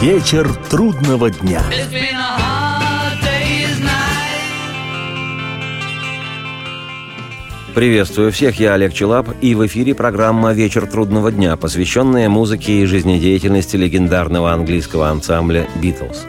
Вечер трудного дня. Приветствую всех, я Олег Челап, и в эфире программа «Вечер трудного дня», посвященная музыке и жизнедеятельности легендарного английского ансамбля «Битлз».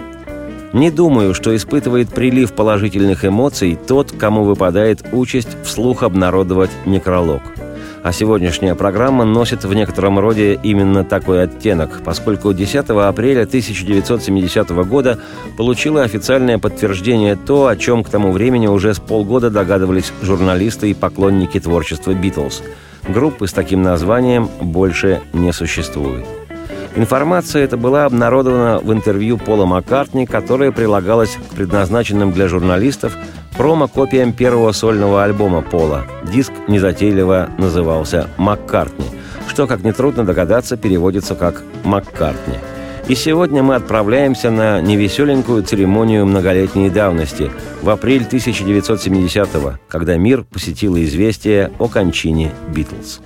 Не думаю, что испытывает прилив положительных эмоций тот, кому выпадает участь вслух обнародовать некролог – а сегодняшняя программа носит в некотором роде именно такой оттенок, поскольку 10 апреля 1970 года получила официальное подтверждение то, о чем к тому времени уже с полгода догадывались журналисты и поклонники творчества «Битлз». Группы с таким названием больше не существует. Информация эта была обнародована в интервью Пола Маккартни, которое прилагалось к предназначенным для журналистов промо-копиям первого сольного альбома Пола. Диск незатейливо назывался «Маккартни», что, как нетрудно догадаться, переводится как «Маккартни». И сегодня мы отправляемся на невеселенькую церемонию многолетней давности, в апрель 1970-го, когда мир посетило известие о кончине «Битлз».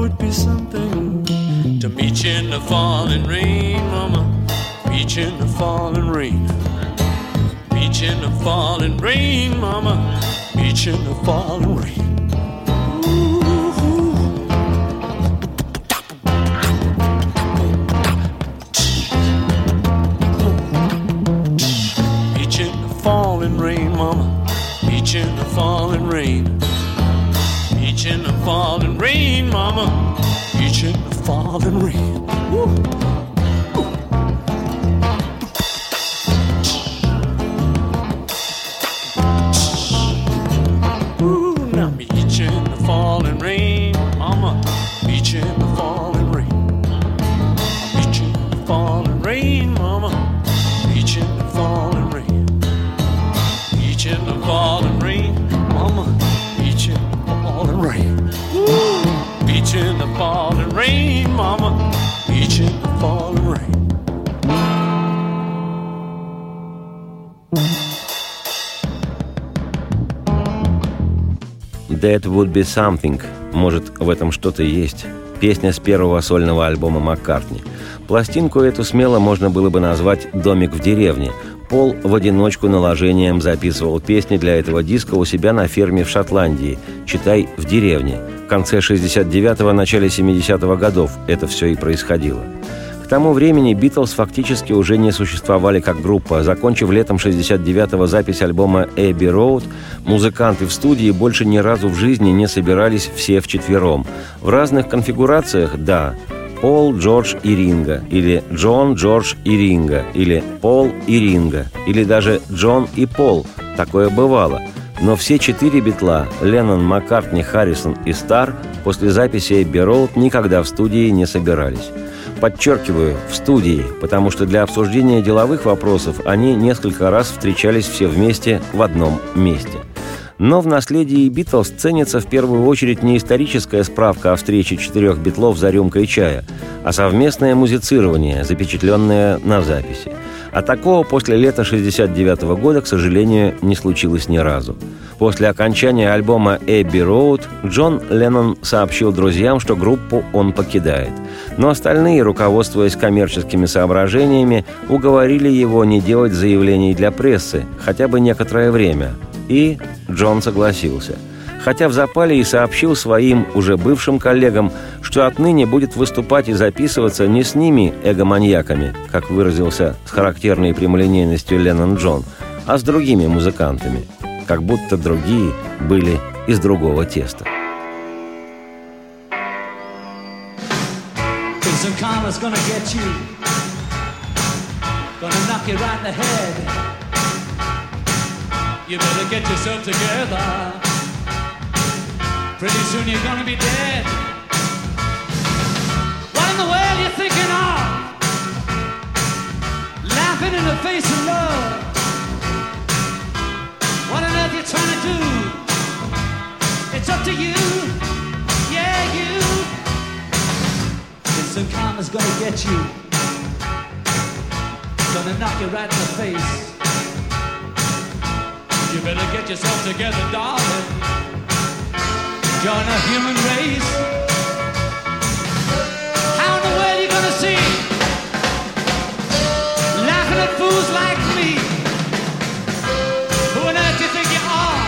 would be something to meet you in the falling rain, mama. Meet you in the falling rain. Meet you in the falling rain, mama. Meet you in the falling rain. Ooh. Meet in the Falling rain, mama. Beach in the falling rain. Each in the falling rain, mama. Each in the falling rain. Woo. Would be something». Может, в этом что-то есть. Песня с первого сольного альбома Маккартни. Пластинку эту смело можно было бы назвать «Домик в деревне». Пол в одиночку наложением записывал песни для этого диска у себя на ферме в Шотландии. Читай, в деревне. В конце 69-го, начале 70-го годов это все и происходило тому времени Битлз фактически уже не существовали как группа. Закончив летом 69-го запись альбома «Эбби Роуд», музыканты в студии больше ни разу в жизни не собирались все вчетвером. В разных конфигурациях – да, Пол, Джордж и Ринга, или Джон, Джордж и Ринга, или Пол и Ринга, или даже Джон и Пол. Такое бывало. Но все четыре битла – Леннон, Маккартни, Харрисон и Стар – после записи «Эбби Роуд» никогда в студии не собирались. Подчеркиваю, в студии, потому что для обсуждения деловых вопросов они несколько раз встречались все вместе в одном месте. Но в наследии Битлз ценится в первую очередь не историческая справка о встрече четырех битлов за рюмкой чая, а совместное музицирование, запечатленное на записи. А такого после лета 69 года, к сожалению, не случилось ни разу. После окончания альбома «Эбби Роуд» Джон Леннон сообщил друзьям, что группу он покидает. Но остальные, руководствуясь коммерческими соображениями, уговорили его не делать заявлений для прессы хотя бы некоторое время. И Джон согласился – хотя в запале и сообщил своим уже бывшим коллегам, что отныне будет выступать и записываться не с ними эгоманьяками, как выразился с характерной прямолинейностью Леннон Джон, а с другими музыкантами, как будто другие были из другого теста. You better get yourself together. Pretty soon you're gonna be dead. What in the world you thinking of? Laughing in the face of love. What on earth you trying to do? It's up to you. Yeah, you. Some karma's gonna get you. Gonna knock you right in the face. You better get yourself together, darling join a human race. How in the world are you gonna see? Laughing at fools like me. Who on earth do you think you are?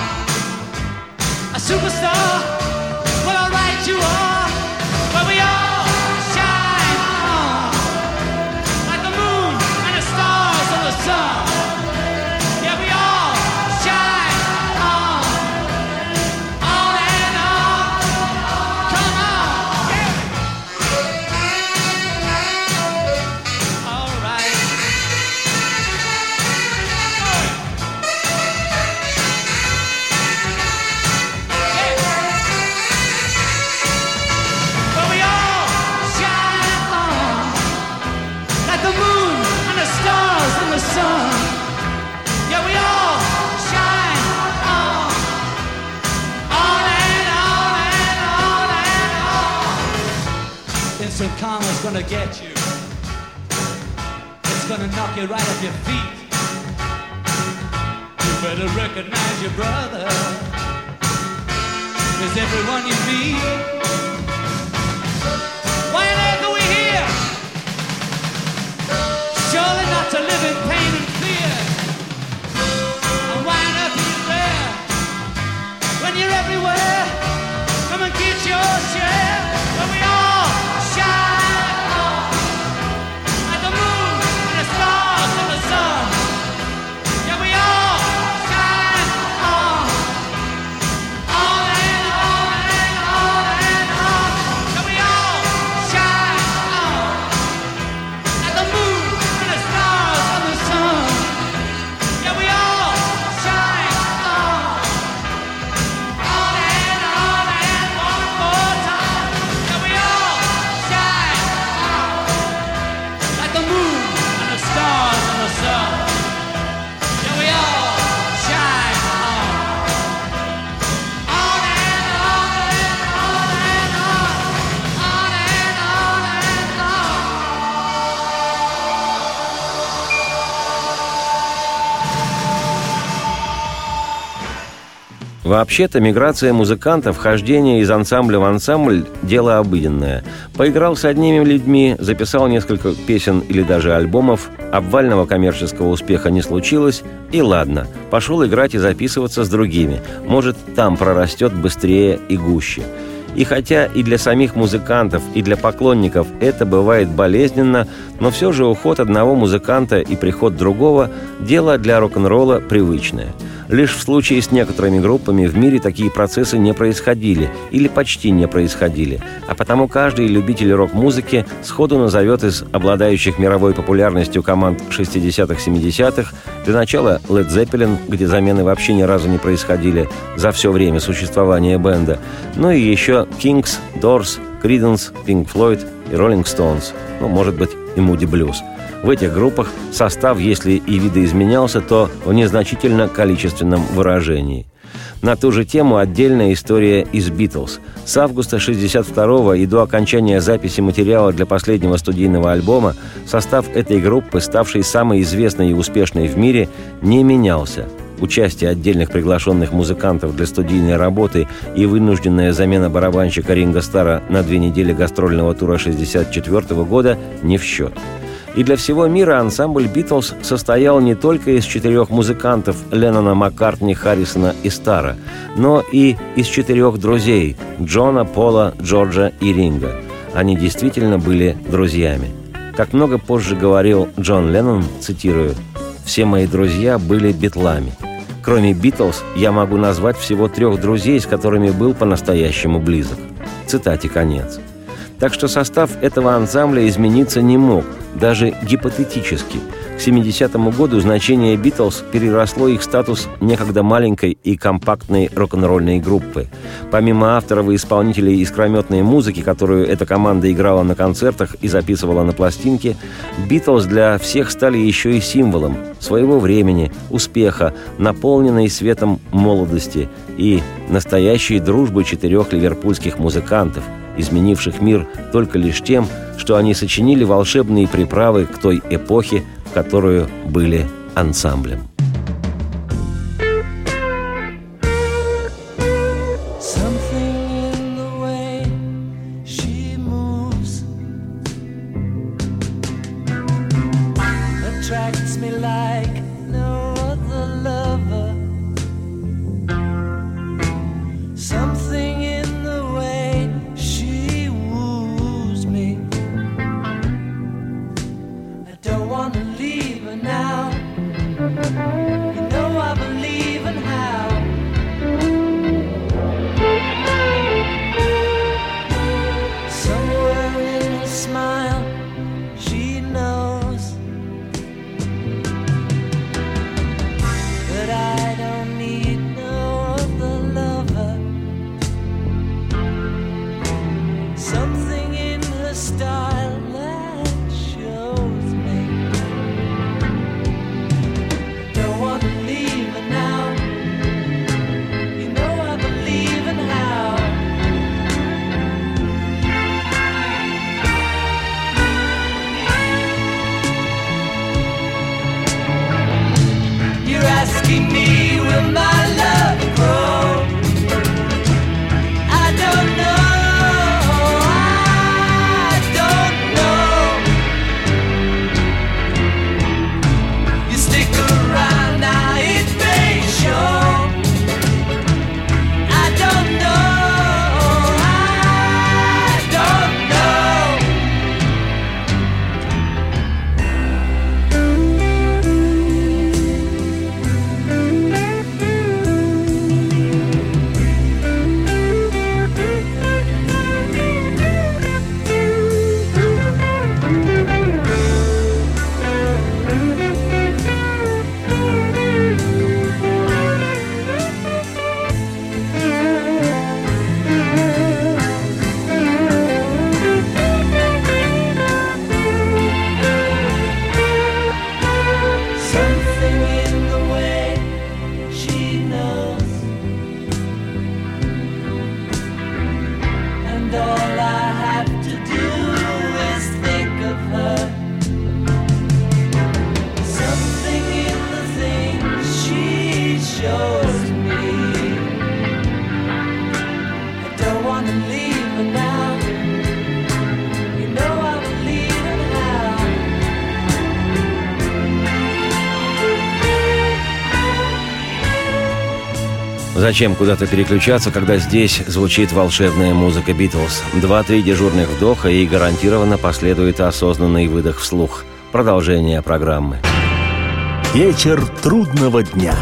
A superstar? Вообще-то миграция музыкантов, хождение из ансамбля в ансамбль – дело обыденное. Поиграл с одними людьми, записал несколько песен или даже альбомов, обвального коммерческого успеха не случилось, и ладно, пошел играть и записываться с другими. Может, там прорастет быстрее и гуще. И хотя и для самих музыкантов, и для поклонников это бывает болезненно, но все же уход одного музыканта и приход другого – дело для рок-н-ролла привычное – Лишь в случае с некоторыми группами в мире такие процессы не происходили или почти не происходили, а потому каждый любитель рок-музыки сходу назовет из обладающих мировой популярностью команд 60-х-70-х для начала Led Zeppelin, где замены вообще ни разу не происходили за все время существования бенда, ну и еще Kings, Doors, Creedence, Pink Floyd и Rolling Stones, ну, может быть, и Moody Blues – В этих группах состав, если и видоизменялся, то в незначительно количественном выражении. На ту же тему отдельная история из «Битлз». С августа 62 и до окончания записи материала для последнего студийного альбома состав этой группы, ставшей самой известной и успешной в мире, не менялся. Участие отдельных приглашенных музыкантов для студийной работы и вынужденная замена барабанщика Ринга Стара на две недели гастрольного тура 64 года не в счет – и для всего мира ансамбль «Битлз» состоял не только из четырех музыкантов Леннона, Маккартни, Харрисона и Стара, но и из четырех друзей – Джона, Пола, Джорджа и Ринга. Они действительно были друзьями. Как много позже говорил Джон Леннон, цитирую, «Все мои друзья были битлами. Кроме «Битлз» я могу назвать всего трех друзей, с которыми был по-настоящему близок». Цитате конец. Так что состав этого ансамбля измениться не мог – даже гипотетически. К 70-му году значение «Битлз» переросло их статус некогда маленькой и компактной рок-н-ролльной группы. Помимо авторов и исполнителей искрометной музыки, которую эта команда играла на концертах и записывала на пластинке, «Битлз» для всех стали еще и символом своего времени, успеха, наполненной светом молодости и настоящей дружбы четырех ливерпульских музыкантов – изменивших мир только лишь тем, что они сочинили волшебные приправы к той эпохе, которую были ансамблем. Зачем куда-то переключаться, когда здесь звучит волшебная музыка Битлз? Два-три дежурных вдоха и гарантированно последует осознанный выдох вслух. Продолжение программы. Вечер трудного дня.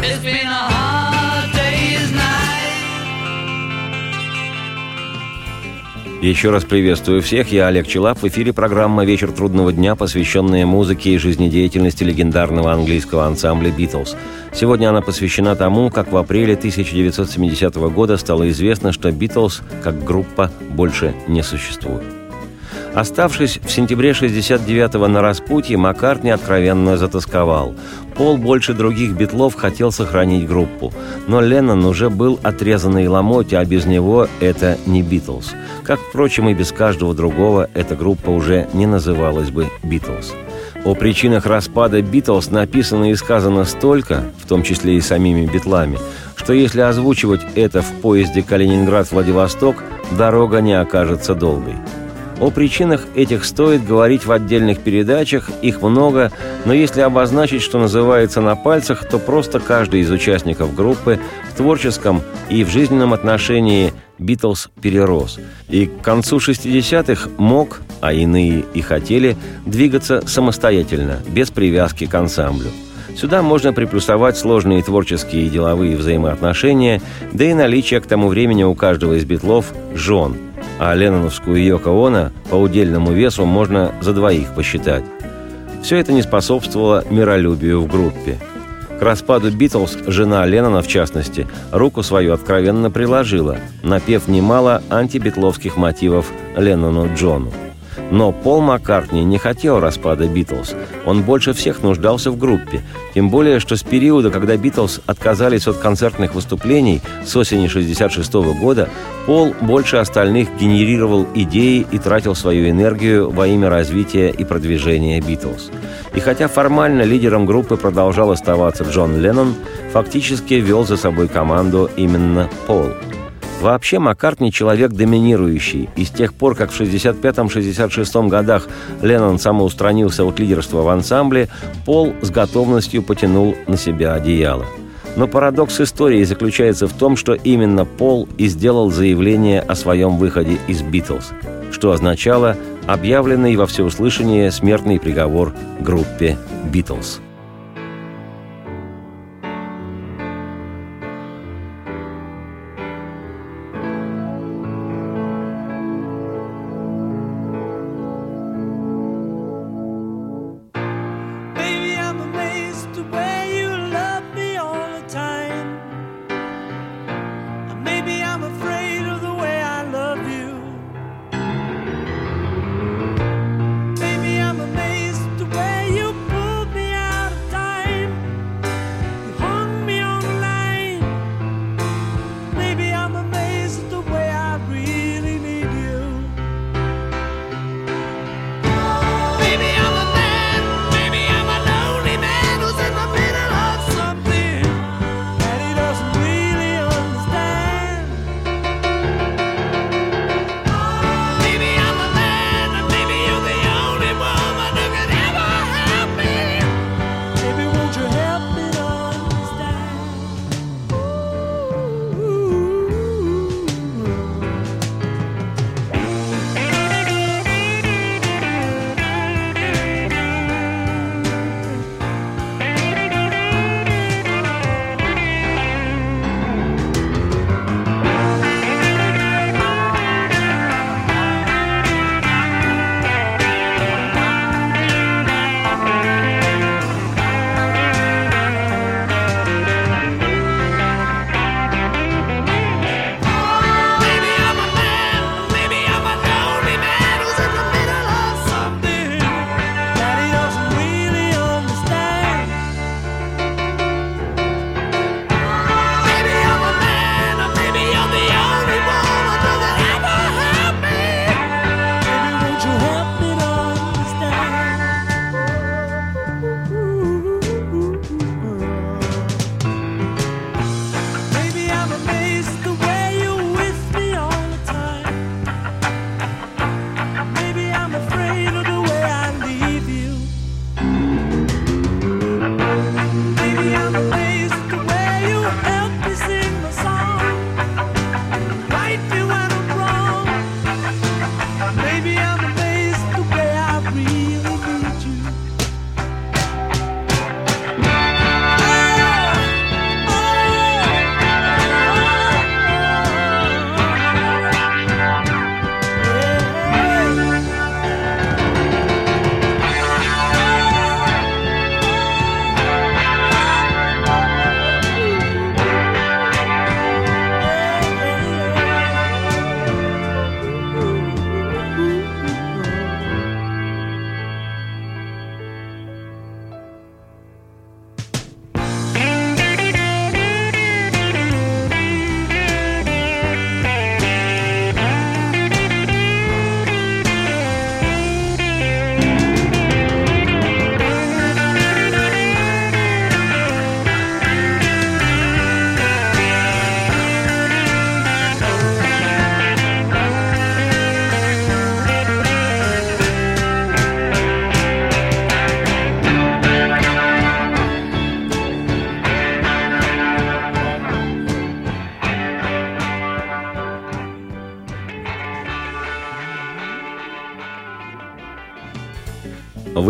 Еще раз приветствую всех. Я Олег Челап. В эфире программа «Вечер трудного дня», посвященная музыке и жизнедеятельности легендарного английского ансамбля «Битлз». Сегодня она посвящена тому, как в апреле 1970 года стало известно, что «Битлз» как группа больше не существует. Оставшись в сентябре 69-го на распутье, Маккартни откровенно затасковал. Пол больше других битлов хотел сохранить группу, но Леннон уже был отрезанный ломоть, а без него это не Битлз. Как, впрочем, и без каждого другого эта группа уже не называлась бы Битлз. О причинах распада Битлз написано и сказано столько, в том числе и самими битлами, что если озвучивать это в поезде Калининград-Владивосток, дорога не окажется долгой. О причинах этих стоит говорить в отдельных передачах, их много, но если обозначить, что называется на пальцах, то просто каждый из участников группы в творческом и в жизненном отношении Битлз перерос. И к концу 60-х мог, а иные и хотели, двигаться самостоятельно, без привязки к ансамблю. Сюда можно приплюсовать сложные творческие и деловые взаимоотношения, да и наличие к тому времени у каждого из битлов жен – а Ленноновскую Йоко Оно по удельному весу можно за двоих посчитать. Все это не способствовало миролюбию в группе. К распаду Битлз жена Леннона, в частности, руку свою откровенно приложила, напев немало антибитловских мотивов Леннону Джону. Но Пол Маккартни не хотел распада Битлз. Он больше всех нуждался в группе. Тем более, что с периода, когда Битлз отказались от концертных выступлений с осени 1966 года, Пол больше остальных генерировал идеи и тратил свою энергию во имя развития и продвижения Битлз. И хотя формально лидером группы продолжал оставаться Джон Леннон, фактически вел за собой команду именно Пол – Вообще Маккартни человек доминирующий, и с тех пор, как в 65-66 годах Леннон самоустранился от лидерства в ансамбле, Пол с готовностью потянул на себя одеяло. Но парадокс истории заключается в том, что именно Пол и сделал заявление о своем выходе из «Битлз», что означало объявленный во всеуслышание смертный приговор группе «Битлз».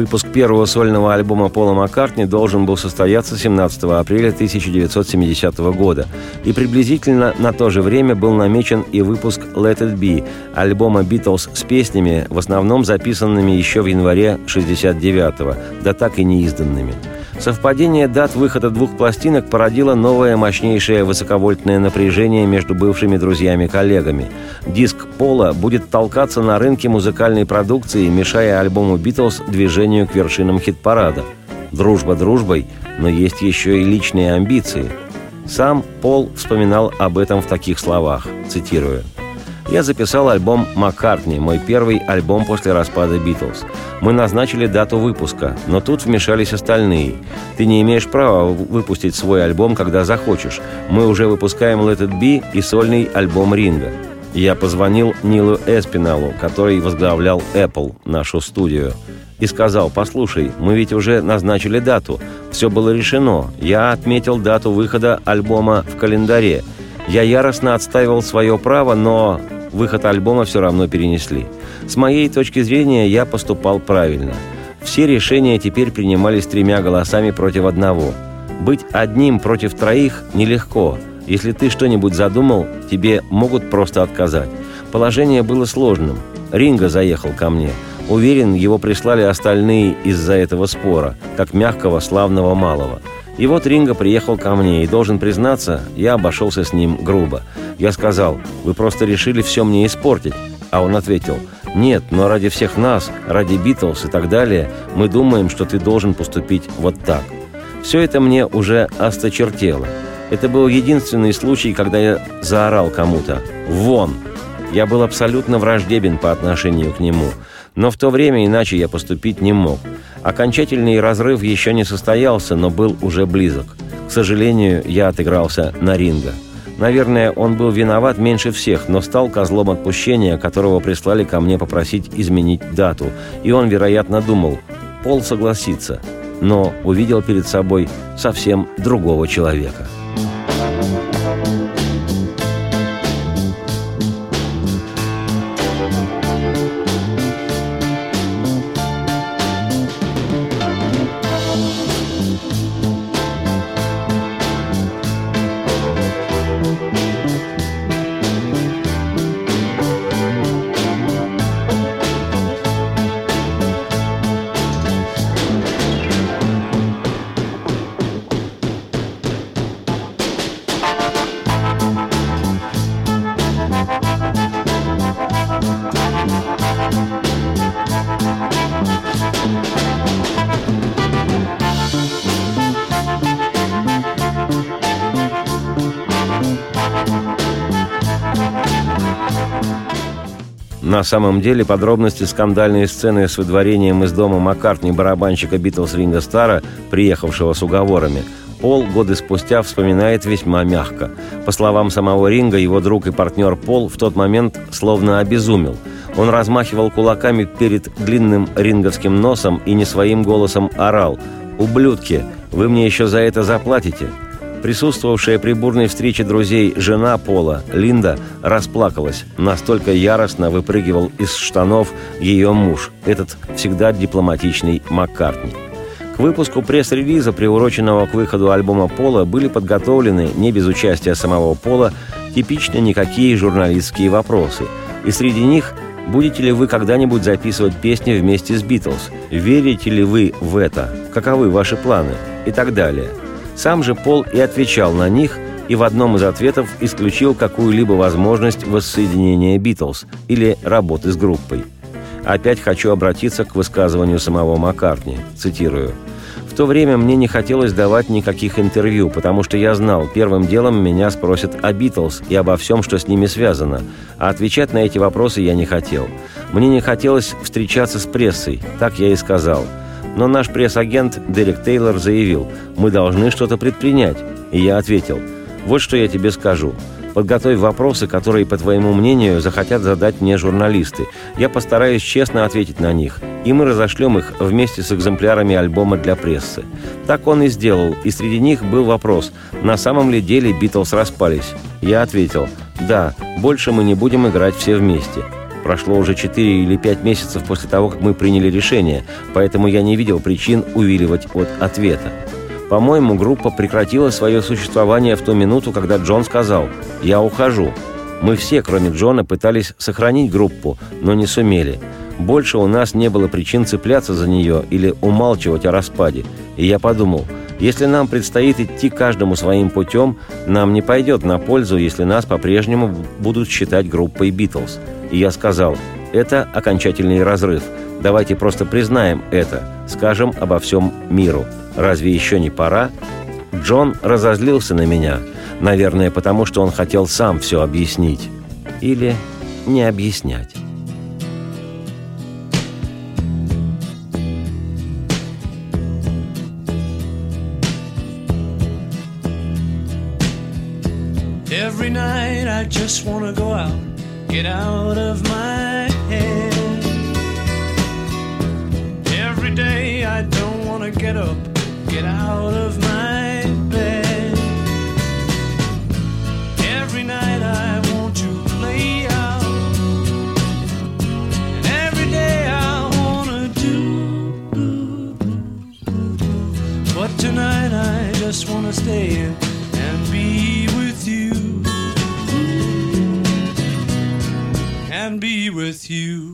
Выпуск первого сольного альбома Пола Маккартни должен был состояться 17 апреля 1970 года, и приблизительно на то же время был намечен и выпуск «Let It Be» альбома «Битлз» с песнями, в основном записанными еще в январе 69-го, да так и не изданными – Совпадение дат выхода двух пластинок породило новое мощнейшее высоковольтное напряжение между бывшими друзьями-коллегами. Диск Пола будет толкаться на рынке музыкальной продукции, мешая альбому «Битлз» движению к вершинам хит-парада. Дружба дружбой, но есть еще и личные амбиции. Сам Пол вспоминал об этом в таких словах, цитирую – я записал альбом «Маккартни», мой первый альбом после распада «Битлз». Мы назначили дату выпуска, но тут вмешались остальные. Ты не имеешь права выпустить свой альбом, когда захочешь. Мы уже выпускаем «Let It Be» и сольный альбом «Ринга». Я позвонил Нилу Эспиналу, который возглавлял Apple, нашу студию, и сказал, послушай, мы ведь уже назначили дату. Все было решено. Я отметил дату выхода альбома в календаре. Я яростно отстаивал свое право, но выход альбома все равно перенесли. С моей точки зрения, я поступал правильно. Все решения теперь принимались тремя голосами против одного. Быть одним против троих нелегко. Если ты что-нибудь задумал, тебе могут просто отказать. Положение было сложным. Ринга заехал ко мне. Уверен, его прислали остальные из-за этого спора, как мягкого, славного малого. И вот Ринга приехал ко мне, и, должен признаться, я обошелся с ним грубо. Я сказал, вы просто решили все мне испортить. А он ответил, нет, но ради всех нас, ради Битлз и так далее, мы думаем, что ты должен поступить вот так. Все это мне уже осточертело. Это был единственный случай, когда я заорал кому-то «Вон!». Я был абсолютно враждебен по отношению к нему. Но в то время иначе я поступить не мог. Окончательный разрыв еще не состоялся, но был уже близок. К сожалению, я отыгрался на ринга. Наверное, он был виноват меньше всех, но стал козлом отпущения, которого прислали ко мне попросить изменить дату. И он, вероятно, думал, Пол согласится, но увидел перед собой совсем другого человека. На самом деле подробности скандальной сцены с выдворением из дома Маккартни барабанщика Битлз Ринга Стара, приехавшего с уговорами, Пол годы спустя вспоминает весьма мягко. По словам самого Ринга, его друг и партнер Пол в тот момент словно обезумел. Он размахивал кулаками перед длинным ринговским носом и не своим голосом орал «Ублюдки, вы мне еще за это заплатите!» Присутствовавшая при бурной встрече друзей жена Пола, Линда, расплакалась. Настолько яростно выпрыгивал из штанов ее муж, этот всегда дипломатичный Маккартни. К выпуску пресс-релиза, приуроченного к выходу альбома Пола, были подготовлены, не без участия самого Пола, типично никакие журналистские вопросы. И среди них Будете ли вы когда-нибудь записывать песни вместе с Битлз? Верите ли вы в это? Каковы ваши планы? И так далее – сам же Пол и отвечал на них, и в одном из ответов исключил какую-либо возможность воссоединения Битлз или работы с группой. Опять хочу обратиться к высказыванию самого Маккартни. Цитирую. В то время мне не хотелось давать никаких интервью, потому что я знал, первым делом меня спросят о Битлз и обо всем, что с ними связано, а отвечать на эти вопросы я не хотел. Мне не хотелось встречаться с прессой, так я и сказал – но наш пресс-агент Дерек Тейлор заявил, мы должны что-то предпринять. И я ответил, вот что я тебе скажу. Подготовь вопросы, которые, по твоему мнению, захотят задать мне журналисты. Я постараюсь честно ответить на них, и мы разошлем их вместе с экземплярами альбома для прессы. Так он и сделал, и среди них был вопрос, на самом ли деле Битлз распались. Я ответил, да, больше мы не будем играть все вместе. Прошло уже 4 или 5 месяцев после того, как мы приняли решение, поэтому я не видел причин увиливать от ответа. По-моему, группа прекратила свое существование в ту минуту, когда Джон сказал «Я ухожу». Мы все, кроме Джона, пытались сохранить группу, но не сумели. Больше у нас не было причин цепляться за нее или умалчивать о распаде. И я подумал, если нам предстоит идти каждому своим путем, нам не пойдет на пользу, если нас по-прежнему будут считать группой «Битлз». И я сказал, это окончательный разрыв. Давайте просто признаем это, скажем обо всем миру. Разве еще не пора? Джон разозлился на меня. Наверное, потому что он хотел сам все объяснить. Или не объяснять. Every night I just wanna go out get out of my head. Every day I don't want to get up, get out of my bed. Every night I want to play out, and every day I want to do. But tonight I just want to stay in and be with you. And be with you.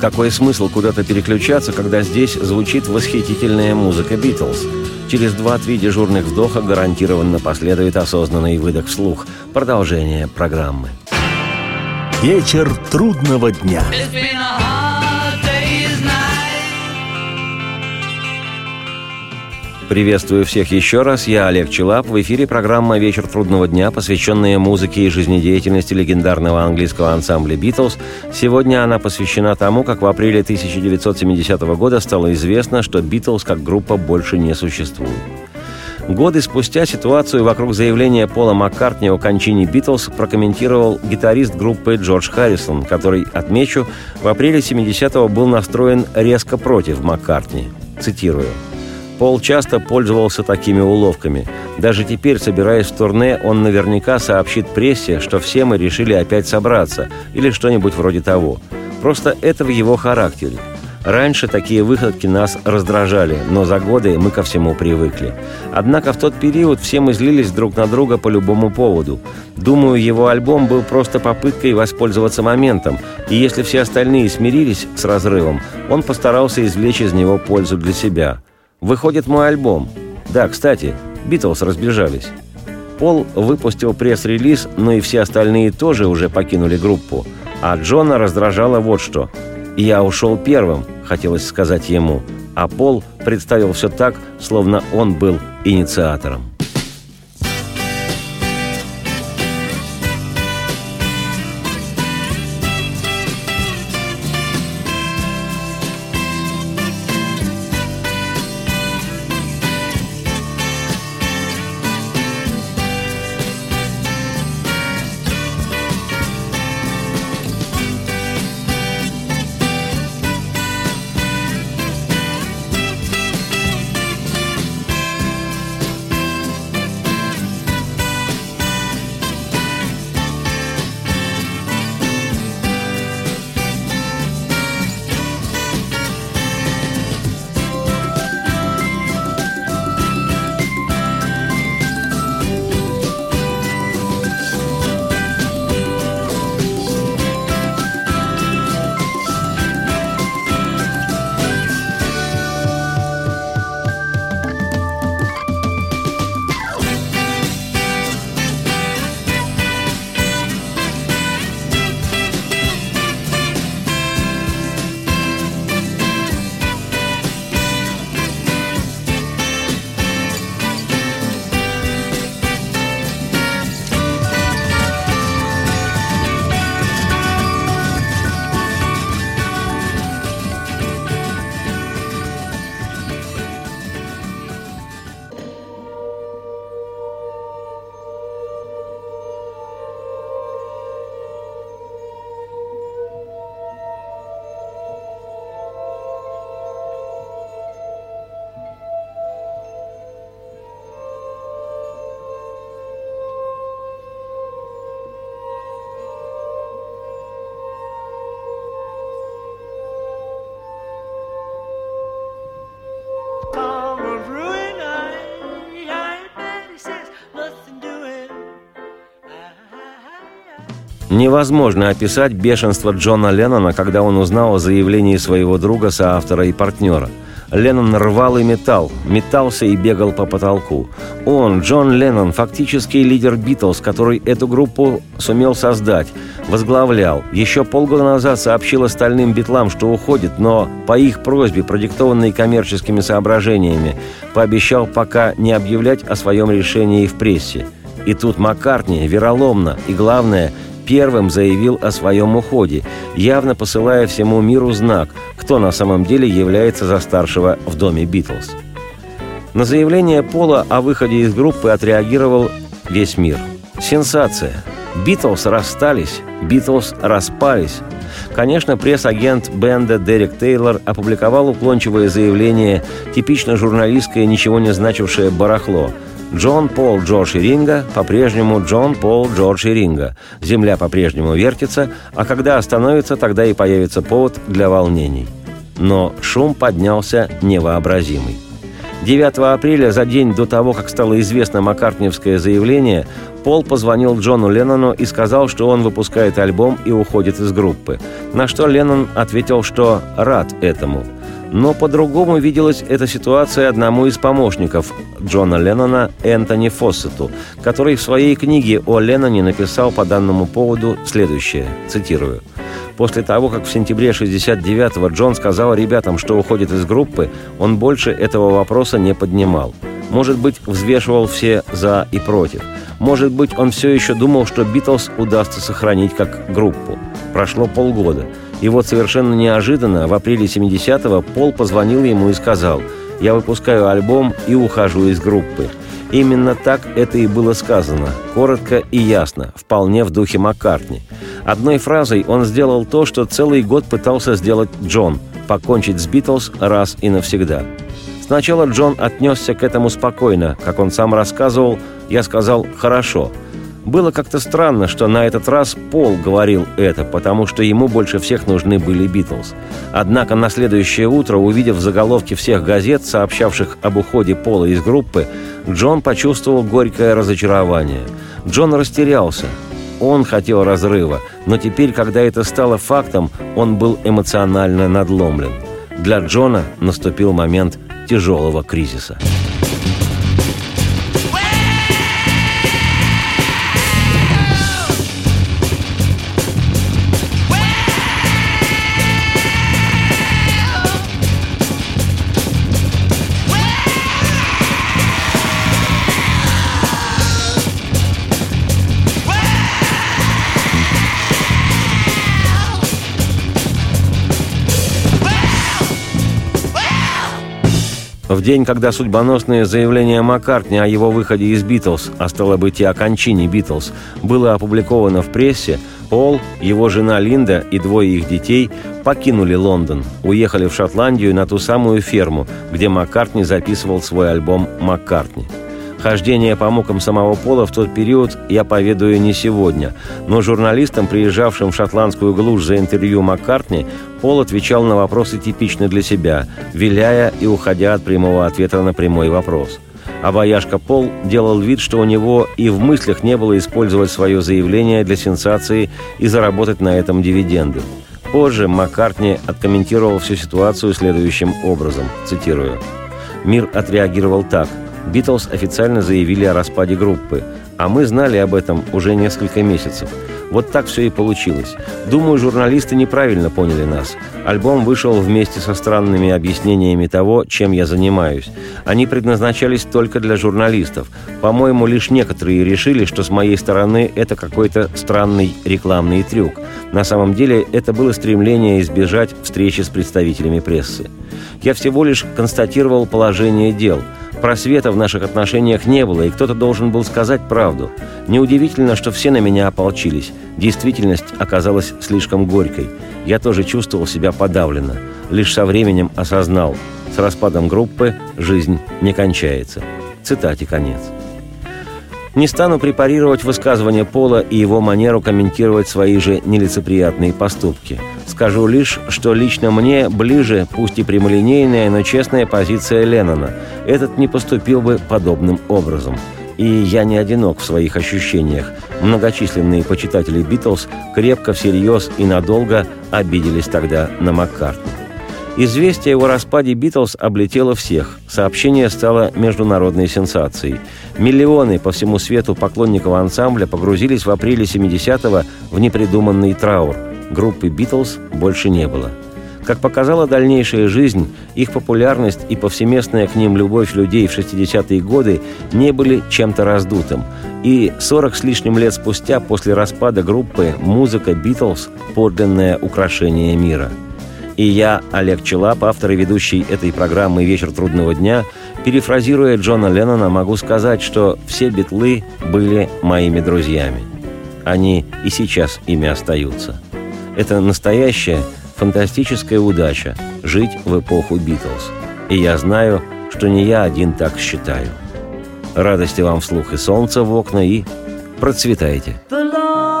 Какой смысл куда-то переключаться, когда здесь звучит восхитительная музыка «Битлз»? Через два-три дежурных вдоха гарантированно последует осознанный выдох вслух. Продолжение программы. Вечер трудного дня. Приветствую всех еще раз. Я Олег Челап. В эфире программа «Вечер трудного дня», посвященная музыке и жизнедеятельности легендарного английского ансамбля «Битлз». Сегодня она посвящена тому, как в апреле 1970 года стало известно, что «Битлз» как группа больше не существует. Годы спустя ситуацию вокруг заявления Пола Маккартни о кончине «Битлз» прокомментировал гитарист группы Джордж Харрисон, который, отмечу, в апреле 70-го был настроен резко против Маккартни. Цитирую. Пол часто пользовался такими уловками. Даже теперь, собираясь в турне, он наверняка сообщит прессе, что все мы решили опять собраться, или что-нибудь вроде того. Просто это в его характере. Раньше такие выходки нас раздражали, но за годы мы ко всему привыкли. Однако в тот период все мы злились друг на друга по любому поводу. Думаю, его альбом был просто попыткой воспользоваться моментом, и если все остальные смирились с разрывом, он постарался извлечь из него пользу для себя – Выходит мой альбом. Да, кстати, Битлз разбежались. Пол выпустил пресс-релиз, но и все остальные тоже уже покинули группу. А Джона раздражало вот что. «Я ушел первым», — хотелось сказать ему. А Пол представил все так, словно он был инициатором. Невозможно описать бешенство Джона Леннона, когда он узнал о заявлении своего друга, соавтора и партнера – Леннон рвал и метал, метался и бегал по потолку. Он, Джон Леннон, фактически лидер Битлз, который эту группу сумел создать, возглавлял. Еще полгода назад сообщил остальным битлам, что уходит, но по их просьбе, продиктованной коммерческими соображениями, пообещал пока не объявлять о своем решении в прессе. И тут Маккартни вероломно и, главное, первым заявил о своем уходе, явно посылая всему миру знак, кто на самом деле является за старшего в доме Битлз. На заявление Пола о выходе из группы отреагировал весь мир. Сенсация. Битлз расстались, Битлз распались. Конечно, пресс-агент бенда Дерек Тейлор опубликовал уклончивое заявление, типично журналистское, ничего не значившее барахло – Джон Пол Джордж и Ринга по-прежнему Джон Пол Джордж и Ринга. Земля по-прежнему вертится, а когда остановится, тогда и появится повод для волнений. Но шум поднялся невообразимый. 9 апреля, за день до того, как стало известно Маккартниевское заявление, Пол позвонил Джону Леннону и сказал, что он выпускает альбом и уходит из группы. На что Леннон ответил, что рад этому – но по-другому виделась эта ситуация одному из помощников Джона Леннона Энтони Фоссету, который в своей книге о Ленноне написал по данному поводу следующее, цитирую. После того, как в сентябре 69-го Джон сказал ребятам, что уходит из группы, он больше этого вопроса не поднимал. Может быть, взвешивал все «за» и «против». Может быть, он все еще думал, что «Битлз» удастся сохранить как группу. Прошло полгода – и вот совершенно неожиданно, в апреле 70-го, Пол позвонил ему и сказал «Я выпускаю альбом и ухожу из группы». Именно так это и было сказано, коротко и ясно, вполне в духе Маккартни. Одной фразой он сделал то, что целый год пытался сделать Джон – покончить с Битлз раз и навсегда. Сначала Джон отнесся к этому спокойно, как он сам рассказывал, я сказал «хорошо», было как-то странно, что на этот раз Пол говорил это, потому что ему больше всех нужны были Битлз. Однако на следующее утро, увидев заголовки всех газет, сообщавших об уходе Пола из группы, Джон почувствовал горькое разочарование. Джон растерялся. Он хотел разрыва, но теперь, когда это стало фактом, он был эмоционально надломлен. Для Джона наступил момент тяжелого кризиса. В день, когда судьбоносное заявление Маккартни о его выходе из «Битлз», а стало быть и о кончине «Битлз», было опубликовано в прессе, Пол, его жена Линда и двое их детей покинули Лондон, уехали в Шотландию на ту самую ферму, где Маккартни записывал свой альбом «Маккартни». Хождение по мукам самого Пола в тот период я поведаю не сегодня, но журналистам, приезжавшим в шотландскую глушь за интервью Маккартни, Пол отвечал на вопросы типично для себя, виляя и уходя от прямого ответа на прямой вопрос. А бояшка Пол делал вид, что у него и в мыслях не было использовать свое заявление для сенсации и заработать на этом дивиденды. Позже Маккартни откомментировал всю ситуацию следующим образом, цитирую. «Мир отреагировал так – Битлз официально заявили о распаде группы, а мы знали об этом уже несколько месяцев. Вот так все и получилось. Думаю, журналисты неправильно поняли нас. Альбом вышел вместе со странными объяснениями того, чем я занимаюсь. Они предназначались только для журналистов. По-моему, лишь некоторые решили, что с моей стороны это какой-то странный рекламный трюк. На самом деле это было стремление избежать встречи с представителями прессы. Я всего лишь констатировал положение дел – Просвета в наших отношениях не было, и кто-то должен был сказать правду. Неудивительно, что все на меня ополчились. Действительность оказалась слишком горькой. Я тоже чувствовал себя подавленно. Лишь со временем осознал, с распадом группы жизнь не кончается. Цитате конец. Не стану препарировать высказывание Пола и его манеру комментировать свои же нелицеприятные поступки. Скажу лишь, что лично мне ближе, пусть и прямолинейная, но честная позиция Леннона. Этот не поступил бы подобным образом. И я не одинок в своих ощущениях. Многочисленные почитатели «Битлз» крепко, всерьез и надолго обиделись тогда на Маккартни. Известие о распаде «Битлз» облетело всех. Сообщение стало международной сенсацией. Миллионы по всему свету поклонников ансамбля погрузились в апреле 70-го в непридуманный траур. Группы «Битлз» больше не было. Как показала дальнейшая жизнь, их популярность и повсеместная к ним любовь людей в 60-е годы не были чем-то раздутым. И 40 с лишним лет спустя после распада группы музыка «Битлз» – подлинное украшение мира – и я, Олег Челап, автор и ведущий этой программы «Вечер трудного дня», перефразируя Джона Леннона, могу сказать, что все битлы были моими друзьями. Они и сейчас ими остаются. Это настоящая фантастическая удача – жить в эпоху Битлз. И я знаю, что не я один так считаю. Радости вам вслух и солнца в окна, и процветайте! I've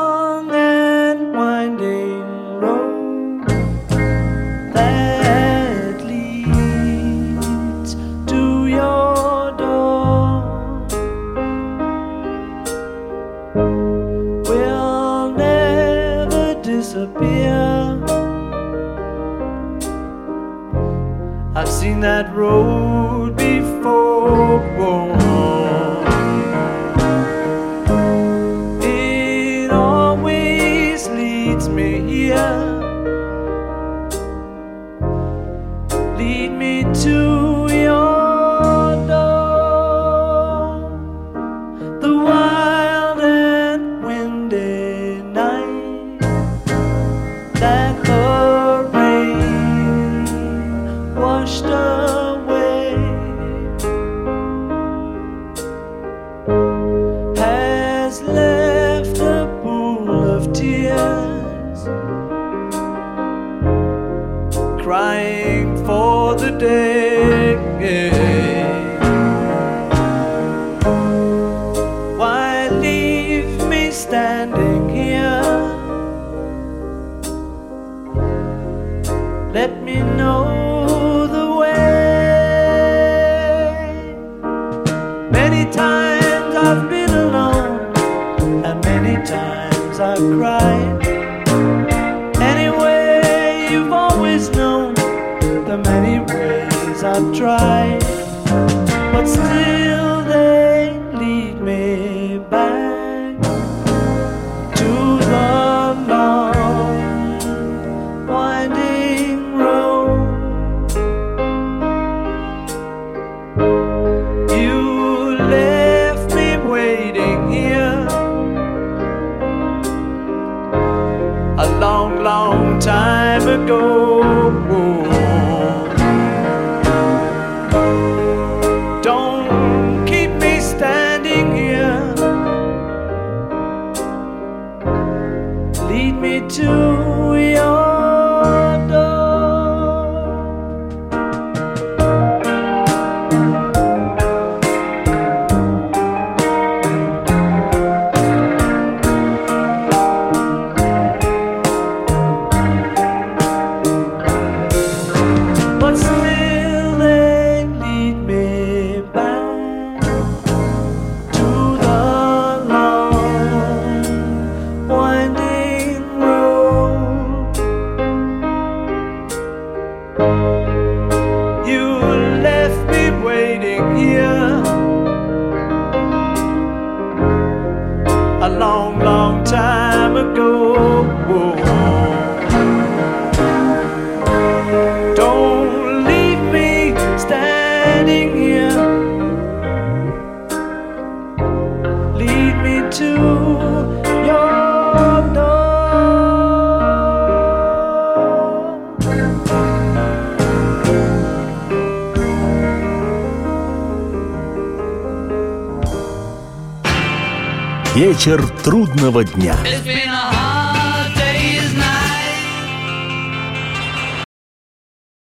not dry. Вечер трудного дня. It's been